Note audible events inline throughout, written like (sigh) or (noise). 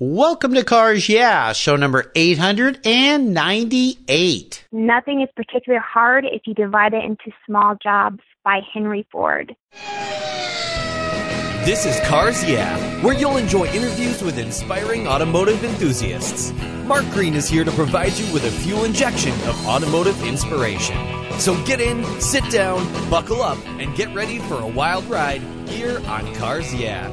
Welcome to Cars Yeah, show number 898. Nothing is particularly hard if you divide it into small jobs by Henry Ford. This is Cars Yeah, where you'll enjoy interviews with inspiring automotive enthusiasts. Mark Green is here to provide you with a fuel injection of automotive inspiration. So get in, sit down, buckle up, and get ready for a wild ride here on Cars Yeah.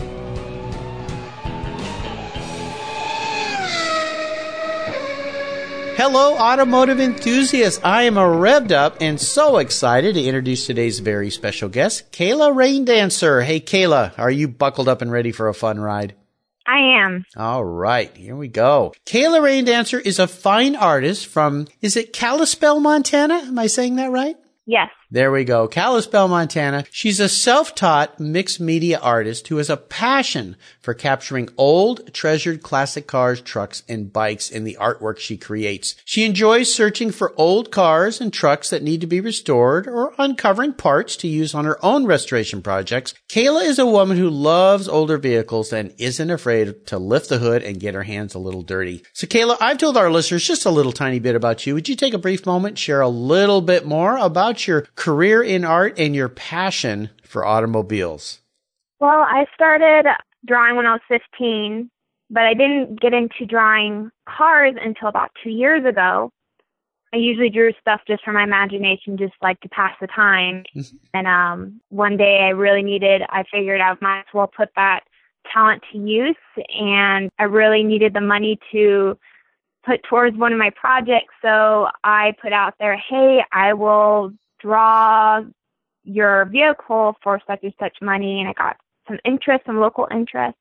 Hello, automotive enthusiasts. I am a revved up and so excited to introduce today's very special guest, Kayla Randancer. Hey, Kayla, are you buckled up and ready for a fun ride? I am. All right, here we go. Kayla Randancer is a fine artist from, is it Kalispell, Montana? Am I saying that right? Yes. There we go. Kalispell, Montana. She's a self-taught mixed media artist who has a passion for capturing old, treasured classic cars, trucks, and bikes in the artwork she creates. She enjoys searching for old cars and trucks that need to be restored or uncovering parts to use on her own restoration projects. Kayla is a woman who loves older vehicles and isn't afraid to lift the hood and get her hands a little dirty. So Kayla, I've told our listeners just a little tiny bit about you. Would you take a brief moment, share a little bit more about your career in art and your passion for automobiles? Well, I started drawing when I was 15, but I didn't get into drawing cars until about two years ago. I usually drew stuff just for my imagination, just like to pass the time. Mm-hmm. And um, one day I really needed, I figured I might as well put that talent to use. And I really needed the money to put towards one of my projects. So I put out there, hey, I will draw your vehicle for such and such money. And I got some interest, some local interest.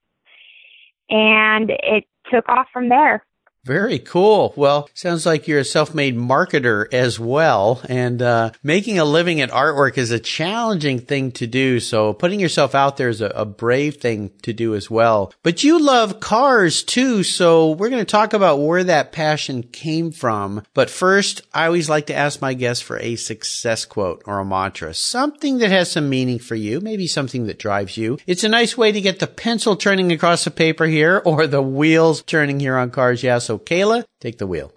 And it took off from there. Very cool. Well, sounds like you're a self-made marketer as well. And uh, making a living at artwork is a challenging thing to do. So putting yourself out there is a, a brave thing to do as well. But you love cars too. So we're going to talk about where that passion came from. But first, I always like to ask my guests for a success quote or a mantra, something that has some meaning for you, maybe something that drives you. It's a nice way to get the pencil turning across the paper here or the wheels turning here on cars. Yes. So, Kayla, take the wheel.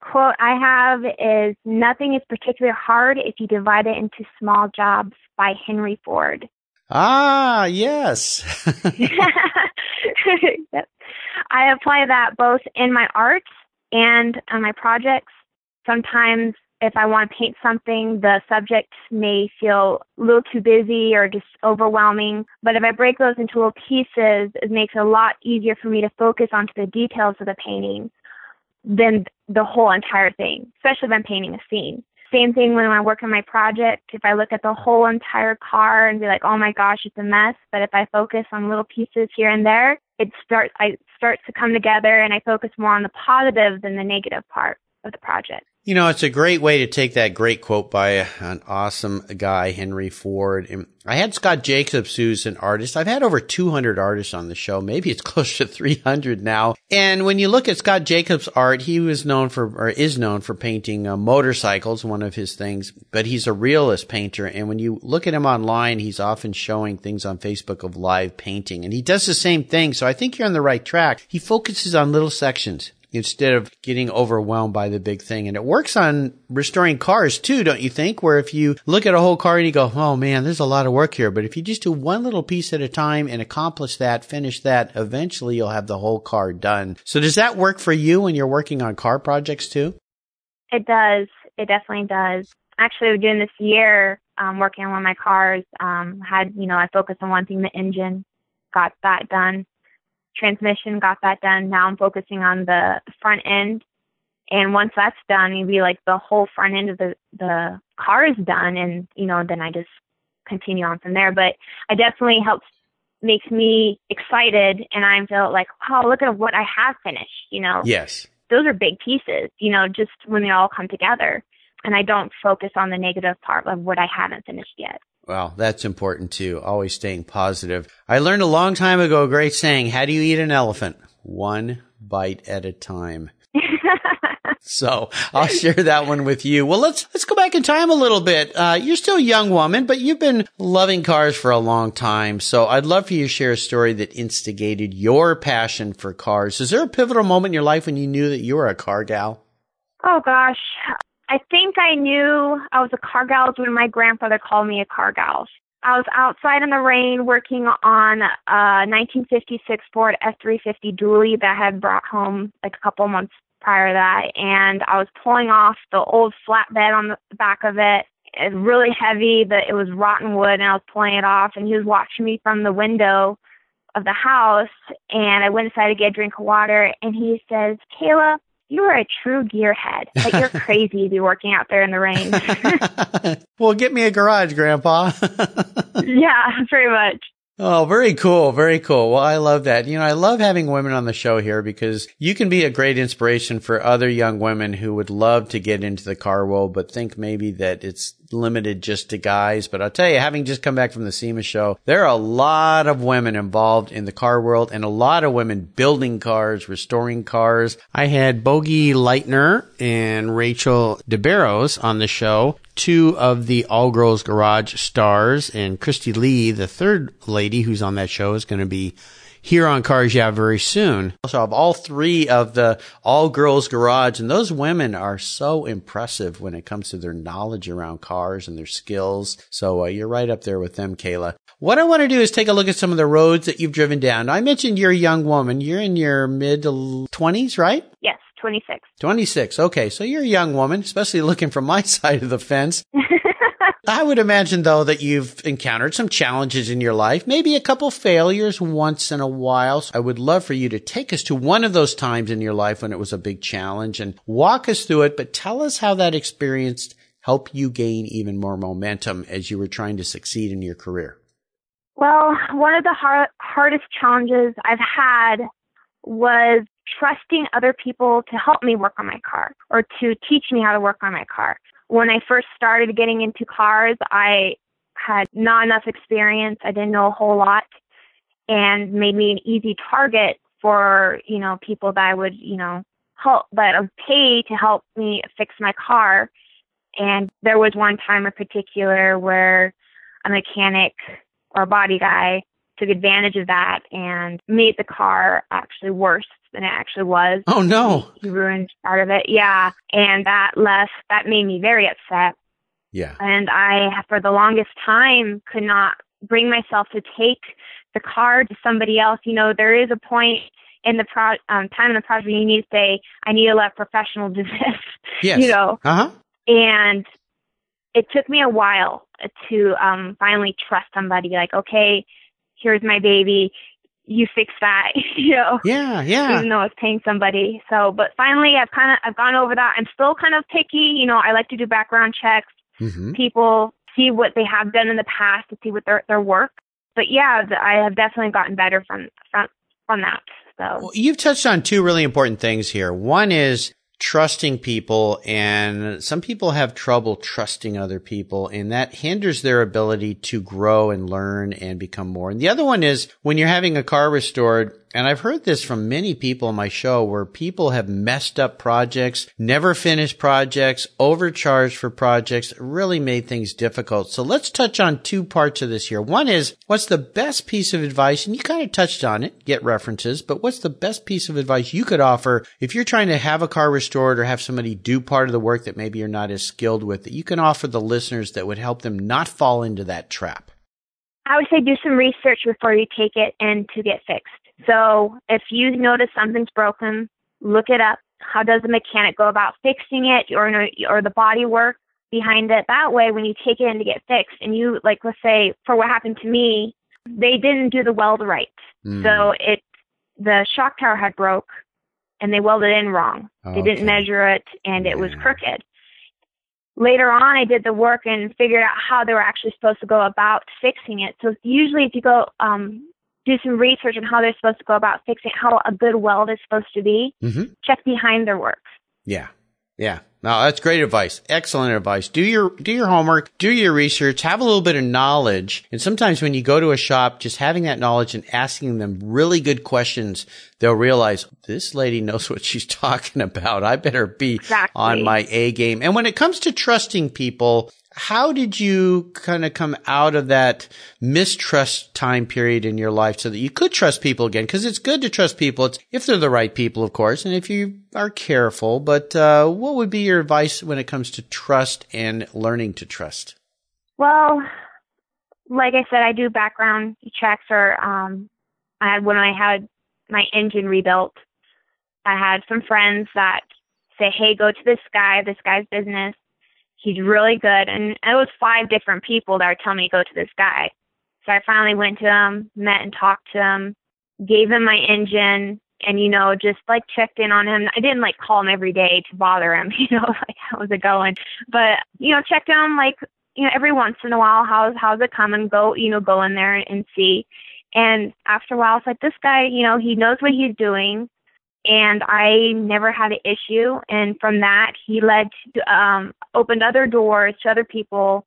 Quote I have is Nothing is particularly hard if you divide it into small jobs by Henry Ford. Ah, yes. (laughs) yep. I apply that both in my art and on my projects. Sometimes if I want to paint something, the subject may feel a little too busy or just overwhelming. But if I break those into little pieces, it makes it a lot easier for me to focus onto the details of the painting than the whole entire thing, especially if I'm painting a scene. Same thing when I work on my project. If I look at the whole entire car and be like, oh my gosh, it's a mess. But if I focus on little pieces here and there, it starts, I starts to come together and I focus more on the positive than the negative part of the project. You know, it's a great way to take that great quote by an awesome guy, Henry Ford. And I had Scott Jacobs, who's an artist. I've had over 200 artists on the show. Maybe it's (laughs) close to 300 now. And when you look at Scott Jacobs' art, he was known for, or is known for painting uh, motorcycles, one of his things, but he's a realist painter. And when you look at him online, he's often showing things on Facebook of live painting. And he does the same thing. So I think you're on the right track. He focuses on little sections instead of getting overwhelmed by the big thing. And it works on restoring cars too, don't you think? Where if you look at a whole car and you go, oh man, there's a lot of work here. But if you just do one little piece at a time and accomplish that, finish that, eventually you'll have the whole car done. So does that work for you when you're working on car projects too? It does. It definitely does. Actually, doing this year, um, working on one of my cars, um, had, you know, I focused on one thing, the engine, got that done transmission, got that done. Now I'm focusing on the front end. And once that's done, you'd be like the whole front end of the, the car is done. And, you know, then I just continue on from there. But I definitely helps makes me excited and I feel like, wow, look at what I have finished, you know? Yes. Those are big pieces, you know, just when they all come together. And I don't focus on the negative part of what I haven't finished yet. Well, that's important too. Always staying positive. I learned a long time ago a great saying, how do you eat an elephant? one bite at a time. (laughs) so I'll share that one with you. Well, let's let's go back in time a little bit. Uh, you're still a young woman, but you've been loving cars for a long time. So I'd love for you to share a story that instigated your passion for cars. Is there a pivotal moment in your life when you knew that you were a car gal? Oh gosh, I think I knew I was a car gal when my grandfather called me a car gal. I was outside in the rain working on a 1956 Ford F350 dually that I had brought home like a couple months prior to that, and I was pulling off the old flatbed on the back of it. It was really heavy, but it was rotten wood, and I was pulling it off, and he was watching me from the window of the house, and I went inside to get a drink of water, and he says, Kayla, you are a true gearhead. Like you're (laughs) crazy to be working out there in the rain. (laughs) well, get me a garage, Grandpa. (laughs) yeah, pretty much. Oh, very cool. Very cool. Well, I love that. You know, I love having women on the show here because you can be a great inspiration for other young women who would love to get into the car world, but think maybe that it's limited just to guys. But I'll tell you, having just come back from the SEMA show, there are a lot of women involved in the car world and a lot of women building cars, restoring cars. I had Bogi Lateiner and Rachel DeBarros on the show two of the All Girls Garage stars, and Cristy Lee, the third lady who's on that show, is going to be here on Cars Yeah very soon. So I have all three of the All Girls Garage, and those women are so impressive when it comes to their knowledge around cars and their skills. So uh, you're right up there with them, Kayla. What I want to do is take a look at some of the roads that you've driven down. I mentioned you're a young woman. You're in your mid 20s, right? Yes. 26. 26. Okay. So you're a young woman, especially looking from my (laughs) side of the fence. (laughs) I would imagine though that you've encountered some challenges in your life, maybe a couple failures once in a while. So I would love for you to take us to one of those times in your life when it was a big challenge and walk us through it, but tell us how that experience helped you gain even more momentum as you were trying to succeed in your career. Well, one of the hard, hardest challenges I've had was trusting other people to help me work on my car or to teach me how to work on my car. When I first started getting into cars, I had not enough experience. I didn't know a whole lot and made me an easy target for, you know, people that I would, you know, help, that would pay to help me fix my car. And there was one time in particular where a mechanic or a body guy took advantage of that and made the car actually worse than it actually was. Oh no. He, ruined part of it. Yeah. And that left, that made me very upset. Yeah. And I, for the longest time, could not bring myself to take the car to somebody else. You know, there is a point in the pro- um, time in the project you need to say, I need to let professional do (laughs) this. Yes. You know. Uh huh. And it took me a while to um finally trust somebody like, okay, here's my baby you fix that, (laughs) you know. Yeah, yeah. Even though I was paying somebody. So, but finally, I've kind of I've gone over that. I'm still kind of picky. You know, I like to do background checks. Mm-hmm. People see what they have done in the past to see what their their work. But yeah, I have definitely gotten better from from from that. So well, you've touched on two really important things here. One is trusting people and some people have trouble trusting other people and that hinders their ability to grow and learn and become more. And the other one is when you're having a car restored, and I've heard this from many people on my show where people have messed up projects, never finished projects, overcharged for projects, really made things difficult. So let's touch on two parts of this here. One is what's the best piece of advice? And you kind of touched on it, get references, but what's the best piece of advice you could offer if you're trying to have a car restored or have somebody do part of the work that maybe you're not as skilled with that you can offer the listeners that would help them not fall into that trap? I would say do some research before you take it in to get fixed. So if you notice something's broken, look it up. How does the mechanic go about fixing it or, or the body work behind it? That way, when you take it in to get fixed and you, like, let's say for what happened to me, they didn't do the weld right. Mm. So it, the shock tower had broke and they welded in wrong. They didn't measure it and yeah. it was crooked. Later on, I did the work and figured out how they were actually supposed to go about fixing it. So usually if you go, um, do some research on how they're supposed to go about fixing how a good weld is supposed to be. Mm-hmm. Check behind their work. Yeah. Yeah. No, that's great advice. Excellent advice. Do your, do your homework, do your research, have a little bit of knowledge. And sometimes when you go to a shop, just having that knowledge and asking them really good questions, they'll realize this lady knows what she's (laughs) talking about. I better be Exactly. on my A game. And when it comes to trusting people, how did you kind of come out of that mistrust time period in your life so that you could trust people again? Because it's good to trust people. It's if they're the right people, of course, and if you are careful. But uh, what would be your advice when it comes to trust and learning to trust? Well, like I said, I do background checks or um I had when I had my engine rebuilt, I had some friends that say, Hey, go to this guy, this guy's business. He's really good and it was five different people that were telling me to go to this guy. So I finally went to him, met and talked to him, gave him my engine and you know, just like checked in on him. I didn't like call him every day to bother him, (laughs) you know, like how's it going? But, you know, checked him like you know, every once in a while, how's how's it coming? Go, you know, go in there and see. And after a while, it's like this guy, you know, he knows what he's doing, and I never had an issue. And from that, he led to um, opened other doors to other people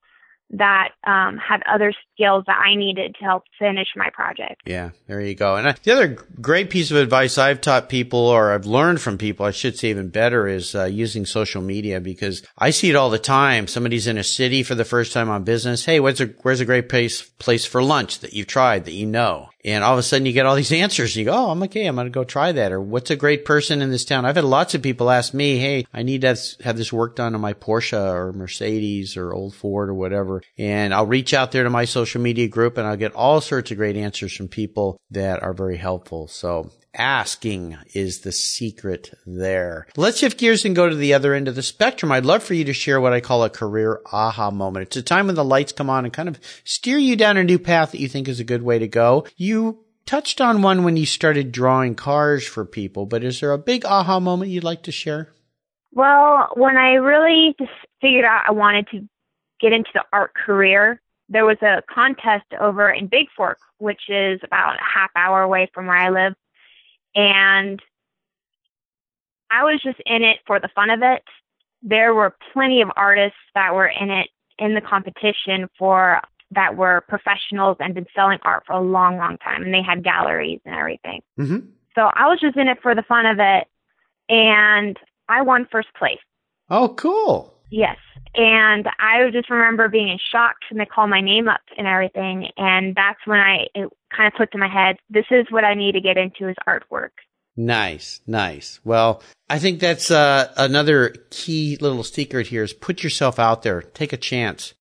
that um, had other skills that I needed to help finish my project. Yeah, there you go. And uh, the other great piece of advice I've taught people, or I've learned from people, I should say even better, is uh, using social media because I see it all the time. Somebody's in a city for the first time on business. Hey, a where's a great place place for lunch that you've tried that you know? And all of a sudden you get all these answers. and You go, oh, I'm okay. I'm going to go try that. Or what's a great person in this town? I've had lots of people ask me, hey, I need to have, this work done on my Porsche or Mercedes or old Ford or whatever. And I'll reach out there to my social media group and I'll get all sorts of great answers from people that are very helpful. So asking is the secret there. Let's shift gears and go to the other end of the spectrum. I'd love for you to share what I call a career aha moment. It's a time when the lights come on and kind of steer you down a new path that you think is a good way to go. You touched on one when you started drawing cars for people, but is there a big aha moment you'd like to share? Well, when I really just figured out I wanted to get into the art career, there was a contest over in Big Fork, which is about a half hour away from where I live. And I was just in it for the fun of it. There were plenty of artists that were in it in the competition for that were professionals and been selling art for a long, long time, and they had galleries and everything. Mm-hmm. So I was just in it for the fun of it, and I won first place. Oh, cool. Yes. And I just remember being in shock when they called my name up and everything. And that's when I, it kind of clicked in my head, this is what I need to get into is artwork. Nice, nice. Well, I think that's uh, another key little secret here is put yourself out there, take a chance,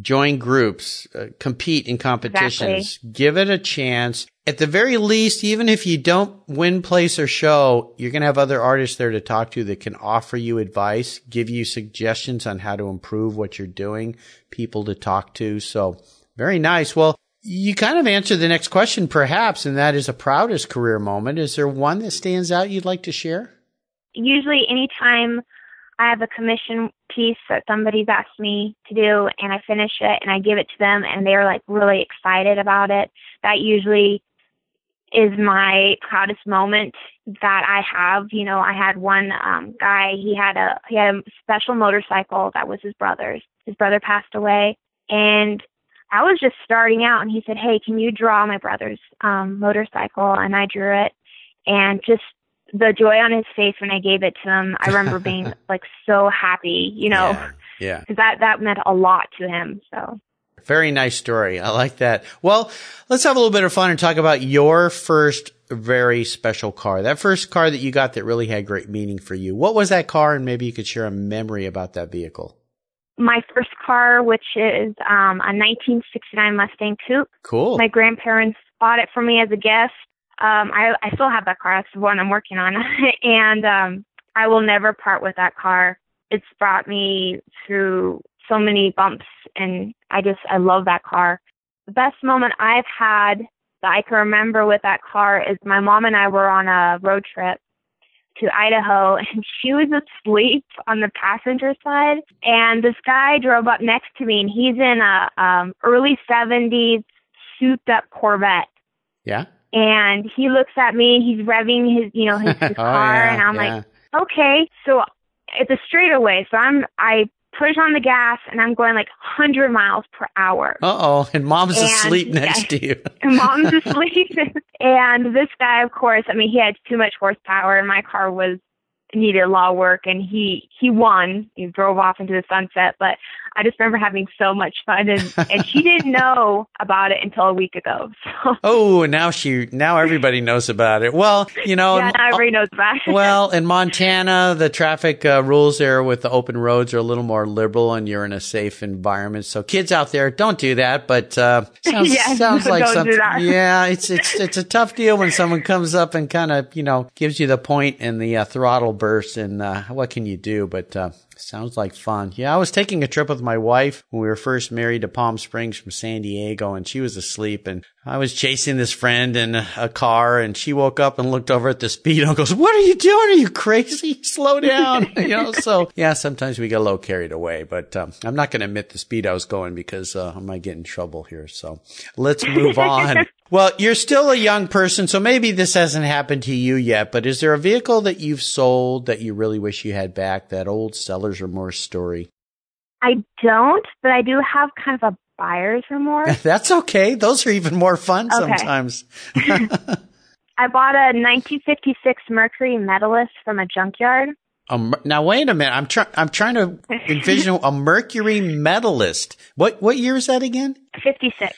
join groups, uh, compete in competitions, Exactly. give it a chance. At the very least, even if you don't win, place, or show, you're going to have other artists there to talk to that can offer you advice, give you suggestions on how to improve what you're doing, people to talk to. So very nice. Well, you kind of answered the next question, perhaps, and that is a proudest career moment. Is there one that stands out you'd like to share? Usually anytime I have a commission piece that somebody's asked me to do and I finish it and I give it to them and they're like really excited about it, that usually is my proudest moment that I have. You know, I had one um guy, he had a he had a special motorcycle that was his brother's. His brother passed away and I was just starting out and he said, Hey, can you draw my brother's um motorcycle? And I drew it and just the joy on his face when I gave it to him, I remember being (laughs) like so happy, you know, Yeah. yeah. (laughs) because that that meant a lot to him. So Very nice story. I like that. Well, let's have a little bit of fun and talk about your first very special car. That first car that you got that really had great meaning for you. What was that car? And maybe you could share a memory about that vehicle. my first car, which is um, a 1969 Mustang Coupe, Cool. my grandparents bought it for me as a gift. Um, I, I still have that car. That's the one I'm working on, (laughs) and um, I will never part with that car. It's brought me through so many bumps, and I just I love that car. The best moment I've had that I can remember with that car is my mom and I were on a road trip to Idaho (laughs) and she was asleep on the passenger side and this guy drove up next to me and he's in a um early 70s souped up Corvette yeah. and he looks at me he's revving his you know his, (laughs) his Oh, car yeah, and I'm yeah. like okay so it's a straightaway, so I'm I push on the gas and I'm going like 100 miles per hour. Uh oh, and mom's And- asleep (laughs) next to you. And mom's (laughs) asleep. and this guy, of course, I mean, he had too much horsepower, and my car was needed a lot of work, and he he won. He drove off into the sunset, but I just remember having so much fun, and and she didn't (laughs) know about it until a week ago. So Oh, and now she now everybody knows about it. Well, you know, yeah, now everybody knows about it. well, in Montana, the traffic uh, rules there with the open roads are a little more liberal, and you're in a safe environment. So, kids out there, don't do that. But uh, (laughs) sounds Yes, sounds like don't do something. Yeah, it's it's it's a tough deal when someone comes up and kind of you know gives you the point and the uh, throttle burst, and uh, what can you do? But uh, Sounds like fun. Yeah, I was taking a trip with my wife when we were first married to Palm Springs from San Diego, and she was asleep, and I was chasing this friend in a car, and she woke up and looked over at the speedo and goes, "What are you doing? Are you crazy? (laughs) Slow down!" (laughs) you know. So yeah, sometimes we get a little carried away, but um, I'm not going to admit the speed I was going because uh, I might get in trouble here. So let's move on. (laughs) Well, you're still a young person, so maybe this hasn't happened to you yet, but is there a vehicle that you've sold that you really wish you had back, that old seller's remorse story? I don't, but I do have kind of a buyer's remorse. (laughs) That's okay. Those are even more fun Okay. sometimes. (laughs) (laughs) I bought a 1956 Mercury Medalist from a junkyard. Um, now wait a minute. I'm trying. I'm trying to envision a Mercury medalist. What what year is that again? 56. Fifty six.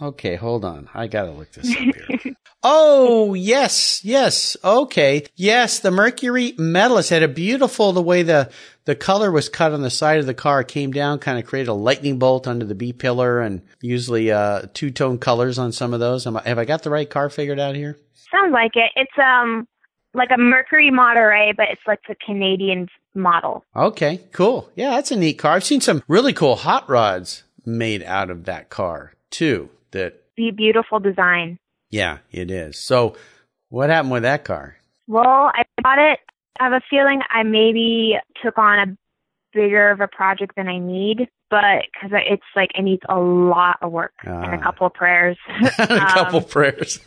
Okay, hold on. I gotta look this up here. (laughs) oh yes, yes. Okay, yes. The Mercury medalist had a beautiful the way the the color was cut on the side of the car. Came down, kind of created a lightning bolt under the B pillar, and usually uh, two tone colors on some of those. Am I, have I got the right car figured out here? Sounds like it. It's um like a Mercury Monterey, but it's like the Canadian model. Okay, cool. Yeah, that's a neat car. I've seen some really cool hot rods made out of that car too. That Be beautiful design. yeah, it is. So, what happened with that car? Well, I bought it. I have a feeling I maybe took on a bigger of a project than I need, but because it's like it needs a lot of work and Ah. a couple of prayers. (laughs) a couple Um, prayers. (laughs) (laughs)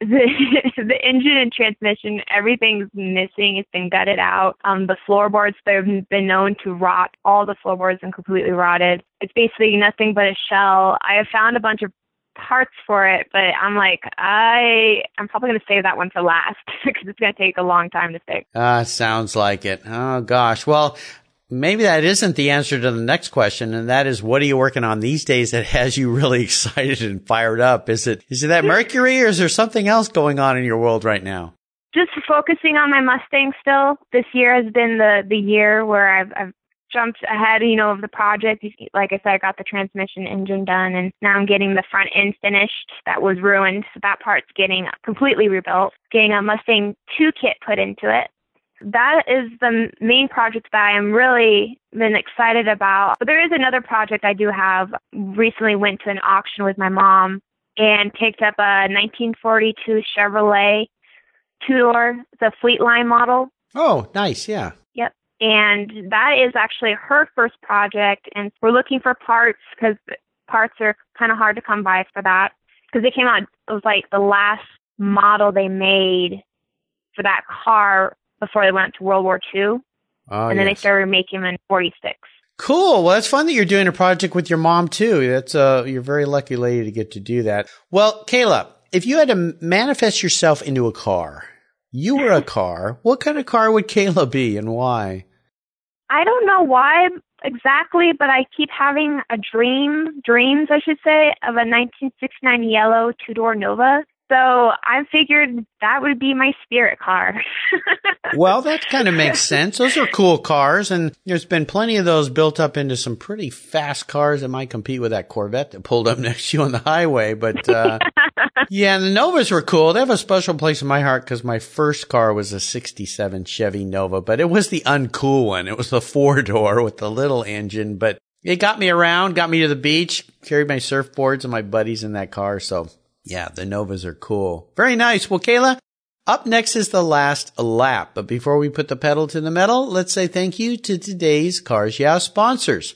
the the engine and transmission, everything's missing. It's been gutted out. Um, the floorboards they've been known to rot. All the floorboards are completely rotted. It's basically nothing but a shell. I have found a bunch of parts for it, but I'm like, I I'm probably gonna save that one for last because it's gonna take a long time to fix. Ah, sounds like it. Oh gosh. Well, maybe that isn't the answer to the next question, and that is, what are you working on these days that has you really (laughs) excited and fired up? Is it is it that Mercury, or is there something else going on in your world right now? just focusing on my Mustang still. This year has been the the year where I've I've jumped ahead, you know, of the project. Like I said, I got the transmission engine done and now I'm getting the front end finished. That was ruined. So that part's getting completely rebuilt. Getting a Mustang 2 kit put into it. That is the main project that I am really been excited about. But there is another project I do have. Recently went to an auction with my mom and picked up a 1942 Chevrolet two door, the Fleetline model. Oh, nice. Yeah. Yep. And that is actually her first project, and we're looking for parts because parts are kind of hard to come by for that because they came out. It was like the last model they made for that car before they went to World War II, Oh, and then they started making them in '46. Cool. Well, that's fun that you're doing a project with your mom too. That's uh, you're a very lucky lady to get to do that. Well, Kayla, if you had to manifest yourself into a car, you were a (laughs) car. What kind of car would Kayla be, and why? I don't know why exactly, but I keep having a dream, dreams, I should say, of a 1969 yellow two door Nova. So I figured that would be my spirit car. (laughs) Well, that kind of makes sense. Those are cool cars, and there's been plenty of those built up into some pretty fast cars that might compete with that Corvette that pulled up (laughs) next to you on the highway. But uh, (laughs) yeah, the Novas were cool. They have a special place in my heart because my first car was a '67 Chevy Nova, but it was the uncool one. It was the four door with the little engine, but it got me around, got me to the beach, carried my surfboards and my buddies in that car. So yeah, the Novas are cool. Very nice. Well, Kayla, up next is the last lap. But before we put the pedal to the metal, let's say thank you to today's Cars Yeah sponsors.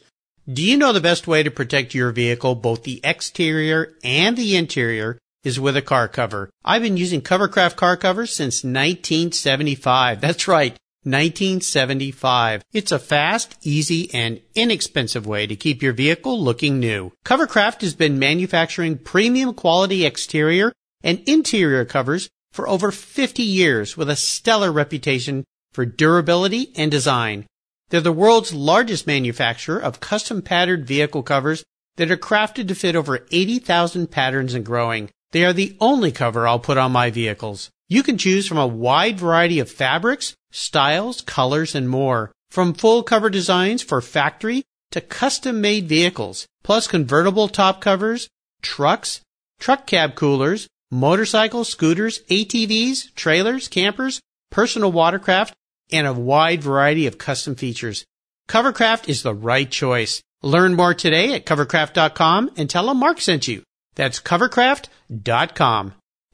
Do you know the best way to protect your vehicle, both the exterior and the interior, is with a car cover. I've been using Covercraft car covers since 1975. That's right. 1975. It's a fast, easy, and inexpensive way to keep your vehicle looking new. Covercraft has been manufacturing premium quality exterior and interior covers for over 50 years with a stellar reputation for durability and design. They're the world's largest manufacturer of custom patterned vehicle covers that are crafted to fit over 80,000 patterns and growing. They are the only cover I'll put on my vehicles. You can choose from a wide variety of fabrics, styles, colors, and more. From full cover designs for factory to custom made vehicles, plus convertible top covers, trucks, truck cab coolers, motorcycles, scooters, ATVs, trailers, campers, personal watercraft, and a wide variety of custom features. Covercraft is the right choice. Learn more today at covercraft.com and tell them Mark sent you. That's covercraft.com.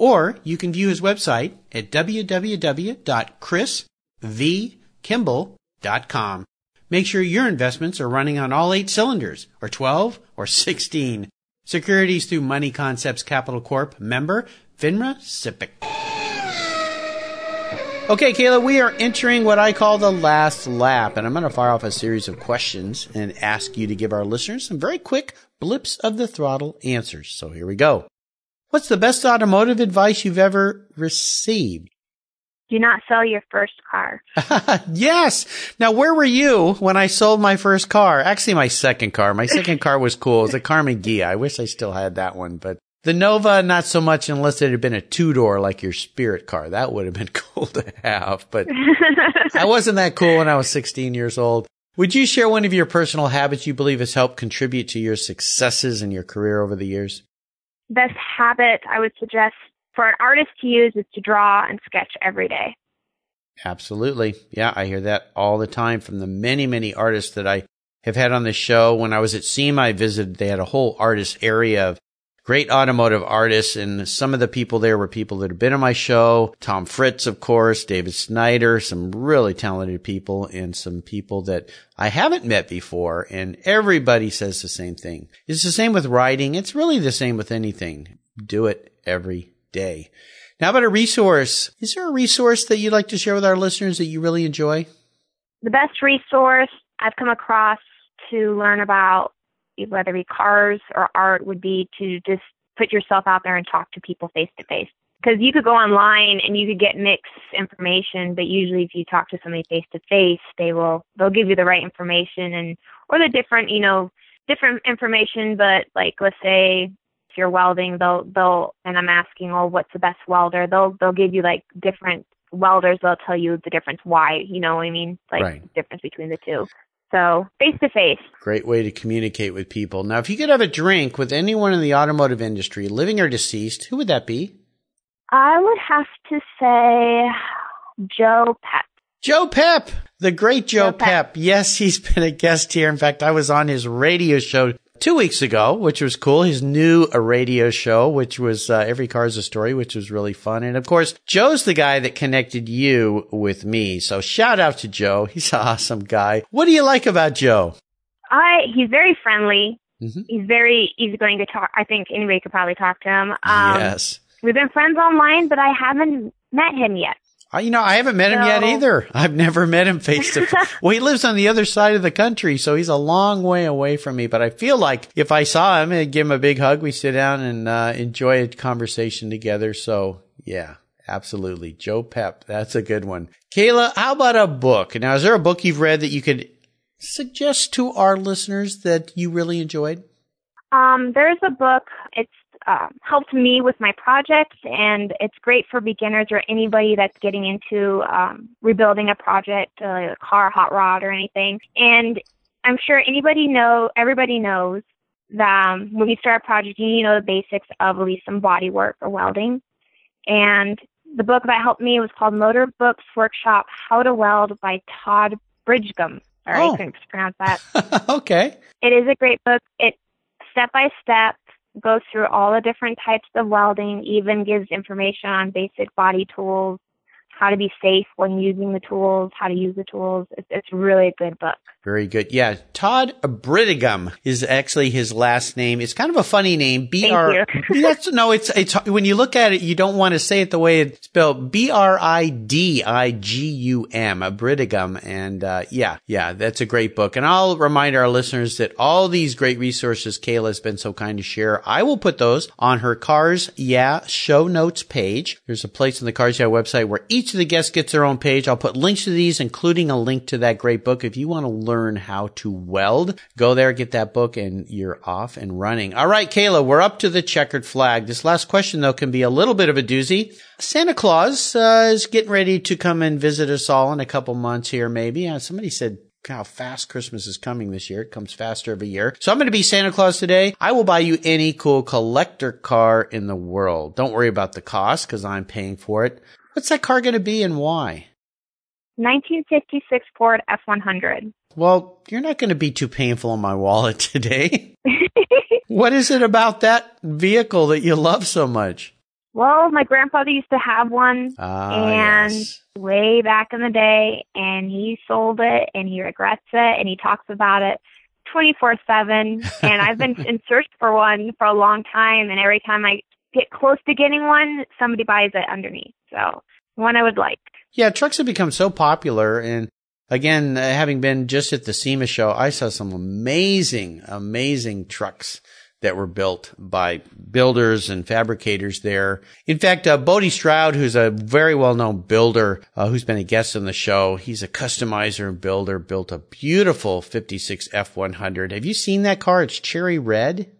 Or you can view his website at www.chrisvkimball.com. Make sure your investments are running on all eight cylinders, or 12, or 16. Securities through Money Concepts Capital Corp. Member, FINRA SIPC. Okay, Kayla, we are entering what I call the last lap, and I'm going to fire off a series of questions and ask you to give our listeners some very quick blips of the throttle answers. So here we go. What's the best automotive advice you've ever received? Do not sell your first car. (laughs) yes. Now, where were you when I sold my first car? Actually, my second car. My second car was cool. It was a Karmann Ghia. I wish I still had that one, but the Nova, not so much unless it had been a two door like your Spirit car. That would have been (laughs) cool to have, but I (laughs) wasn't that cool when I was 16 years old. Would you share one of your personal habits you believe has helped contribute to your successes in your career over the years? Best habit I would suggest for an artist to use is to draw and sketch every day. Absolutely. Yeah, I hear that all the time from the many, many artists that I have had on the show. When I was at SEMA, I visited, they had a whole artist area of great automotive artists. And some of the people there were people that have been on my show. Tom Fritz, of course, David Snyder, some really talented people and some people that I haven't met before. And everybody says the same thing. It's the same with writing. It's really the same with anything. Do it every day. Now about a resource. Is there a resource that you'd like to share with our listeners that you really enjoy? The best resource I've come across to learn about whether it be cars or art would be to just put yourself out there and talk to people face to face. Because you could go online and you could get mixed information, but usually if you talk to somebody face to face, they will they'll give you the right information and or the different you know different information. But like let's say if you're welding, they'll they'll and I'm asking, oh, what's the best welder? They'll they'll give you like different welders. They'll tell you the difference why. You know what I mean? Like right. difference between the two. So face to face. Great way to communicate with people. Now, if you could have a drink with anyone in the automotive industry, living or deceased, who would that be? I would have to say Joe Pep. Joe Pep, the great Joe, Joe Pep. Pep. Yes, he's been a guest here. In fact, I was on his radio show two weeks ago, which was cool. His new radio show, which was uh, Every Car's a Story, which was really fun. And of course, Joe's the guy that connected you with me. So shout out to Joe. He's an awesome guy. What do you like about Joe? I he's very friendly. Mm-hmm. He's very easygoing to talk. I think anybody could probably talk to him. Um, yes. We've been friends online, but I haven't met him yet. I, you know, I haven't met him yet either. (laughs) I've never met him face to face. (laughs) Well, he lives on the other side of the country, so he's a long way away from me. But I feel like if I saw him, I'd give him a big hug. We sit down and uh, enjoy a conversation together. So, yeah, absolutely. Joe Pep, that's a good one. Kayla, how about a book? Now, is there a book you've read that you could suggest to our listeners that you really enjoyed? Um, there's a book. It's um, helped me with my projects, and it's great for beginners or anybody that's getting into um, rebuilding a project, uh, a car, hot rod, or anything. And I'm sure anybody know, everybody knows that um, when you start a project, you need to know the basics of at least some body work or welding. And the book that helped me was called Motor Books Workshop How to Weld by Todd Bridgecombe. Sorry, Oh. I couldn't pronounce that. (laughs) okay. It is a great book. It step by step goes through all the different types of welding, even gives information on basic body tools, how to be safe when using the tools, how to use the tools. It's, it's really a good book. Very good. Yeah. Todd Bridigum is actually his last name. It's kind of a funny name. B R. (laughs) That's no. It's it's when you look at it, you don't want to say it the way it's spelled. B R I D I G U M. Bridigum. And uh, yeah, yeah, that's a great book. And I'll remind our listeners that all these great resources Kayla has been so kind to share. I will put those on her Cars Yeah show notes page. There's a place on the Cars Yeah website where each of the guests gets their own page. I'll put links to these, including a link to that great book. If you want to learn how to weld, go there, get that book, and you're off and running. All right, Kayla, we're up to the checkered flag. This last question, though, can be a little bit of a doozy. Santa Claus uh, is getting ready to come and visit us all in a couple months here, maybe. Uh, somebody said how fast Christmas is coming this year. It comes faster every year. So I'm going to be Santa Claus today. I will buy you any cool collector car in the world. Don't worry about the cost because I'm paying for it. What's that car going to be and why? 1956 Ford F100. Well, you're not going to be too painful on my wallet (laughs) today. what is it about that vehicle that you love so much? well, my grandfather used to have one Ah, And- yes. way back in the day, and he sold it, and he regrets it, and he talks about it 24 7. (laughs) And I've been in search for one for a long time, and every time I get close to getting one, somebody buys it underneath. So, one I would like. Yeah, trucks have become so popular. And again, uh, having been just at the SEMA show, I saw some amazing, amazing trucks that were built by builders and fabricators there. In fact, uh, Bodie Stroud, who's a very well-known builder, uh, who's been a guest on the show, he's a customizer and builder, built a beautiful 56 F100. Have you seen that car? It's cherry red.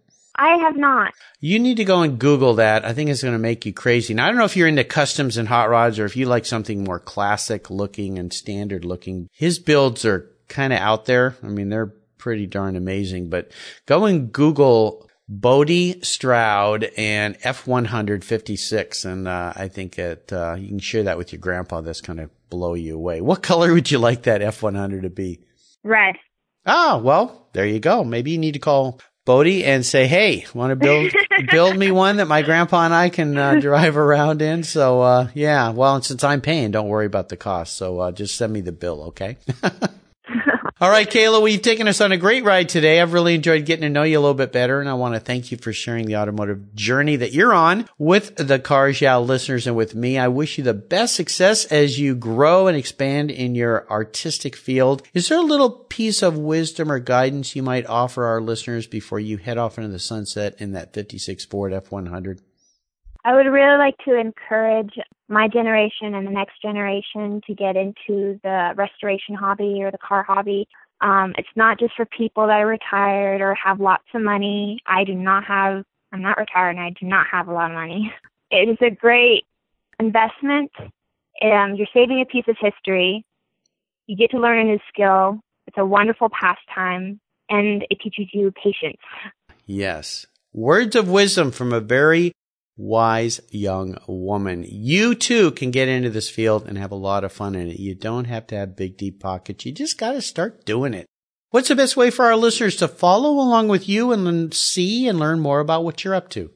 I have not. You need to go and Google that. I think it's going to make you crazy. Now, I don't know if you're into customs and hot rods or if you like something more classic looking and standard looking. His builds are kind of out there. I mean, they're pretty darn amazing, but go and Google Bodie Stroud and F156. And, uh, I think that, uh, you can share that with your grandpa. That's kind of blow you away. What color would you like that F100 to be? Red. Ah, well, there you go. Maybe you need to call Bodie and say, "Hey, want to build (laughs) build me one that my grandpa and I can uh, (laughs) drive around in?" So, uh, yeah. Well, and since I'm paying, don't worry about the cost. So, uh, just send me the bill, okay? (laughs) All right, Kayla, well, you've taken us on a great ride today. I've really enjoyed getting to know you a little bit better, and I want to thank you for sharing the automotive journey that you're on with the Cars Yeah listeners and with me. I wish you the best success as you grow and expand in your artistic field. Is there a little piece of wisdom or guidance you might offer our listeners before you head off into the sunset in that 56 Ford F100? I would really like to encourage my generation and the next generation to get into the restoration hobby or the car hobby. Um, it's not just for people that are retired or have lots of money. I do not have, I'm not retired and I do not have a lot of money. (laughs) It is a great investment. Um, you're saving a piece of history. You get to learn a new skill. It's a wonderful pastime and it teaches you patience. Yes. Words of wisdom from a very wise young woman. You too can get into this field and have a lot of fun in it. You don't have to have big, deep pockets. You just got to start doing it. What's the best way for our listeners to follow along with you and then see and learn more about what you're up to?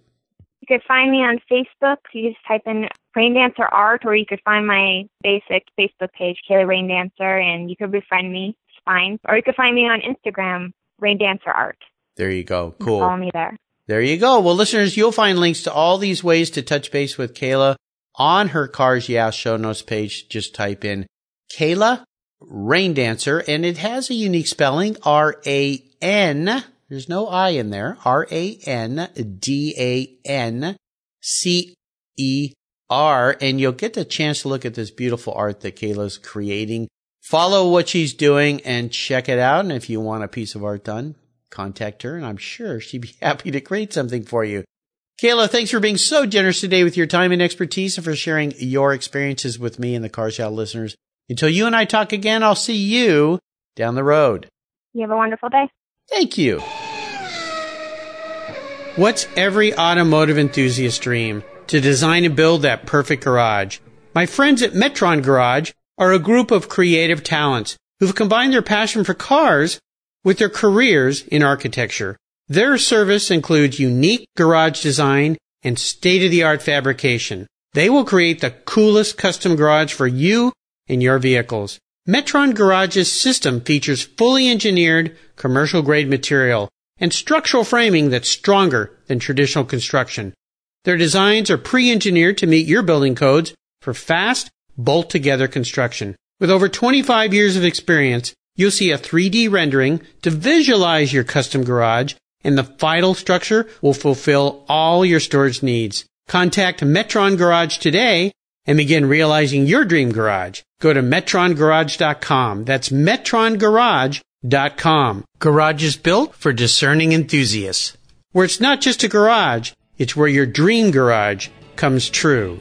You could find me on Facebook. You just type in Randancer Art, or you could find my basic Facebook page, Kayla Randancer, and you could befriend me. It's fine. Or you could find me on Instagram, Randancer Art. There you go. Can Follow me there. There you go. Well, listeners, you'll find links to all these ways to touch base with Kayla on her Cars Yeah show notes page. Just type in Kayla Randancer and it has a unique spelling. R-A-N. There's no I in there. R-A-N-D-A-N-C-E-R. And you'll get the chance to look at this beautiful art that Kayla's creating. Follow what she's doing and check it out. And if you want a piece of art done, contact her and I'm sure she'd be (laughs) happy to create something for you. Kayla, thanks for being so generous today with your time and expertise and for sharing your experiences with me and the Cars Yeah listeners. Until you and I talk again, I'll see you down the road. You have a wonderful day. Thank you. What's every automotive enthusiast dream? To design and build that perfect garage. My friends at Metron Garage are a group of creative talents who've combined their passion for cars with their careers in architecture. Their service includes unique garage design and state-of-the-art fabrication. They will create the coolest custom garage for you and your vehicles. Metron Garage's system features fully engineered commercial grade material and structural framing that's stronger than traditional construction. Their designs are pre-engineered to meet your building codes for fast, bolt together construction. With over 25 years of experience, you'll see a 3D rendering to visualize your custom garage and the final structure will fulfill all your storage needs. Contact Metron Garage today and begin realizing your dream garage. Go to metrongarage.com. That's metrongarage.com. Garage is built for discerning enthusiasts. Where it's not just a garage, it's where your dream garage comes true.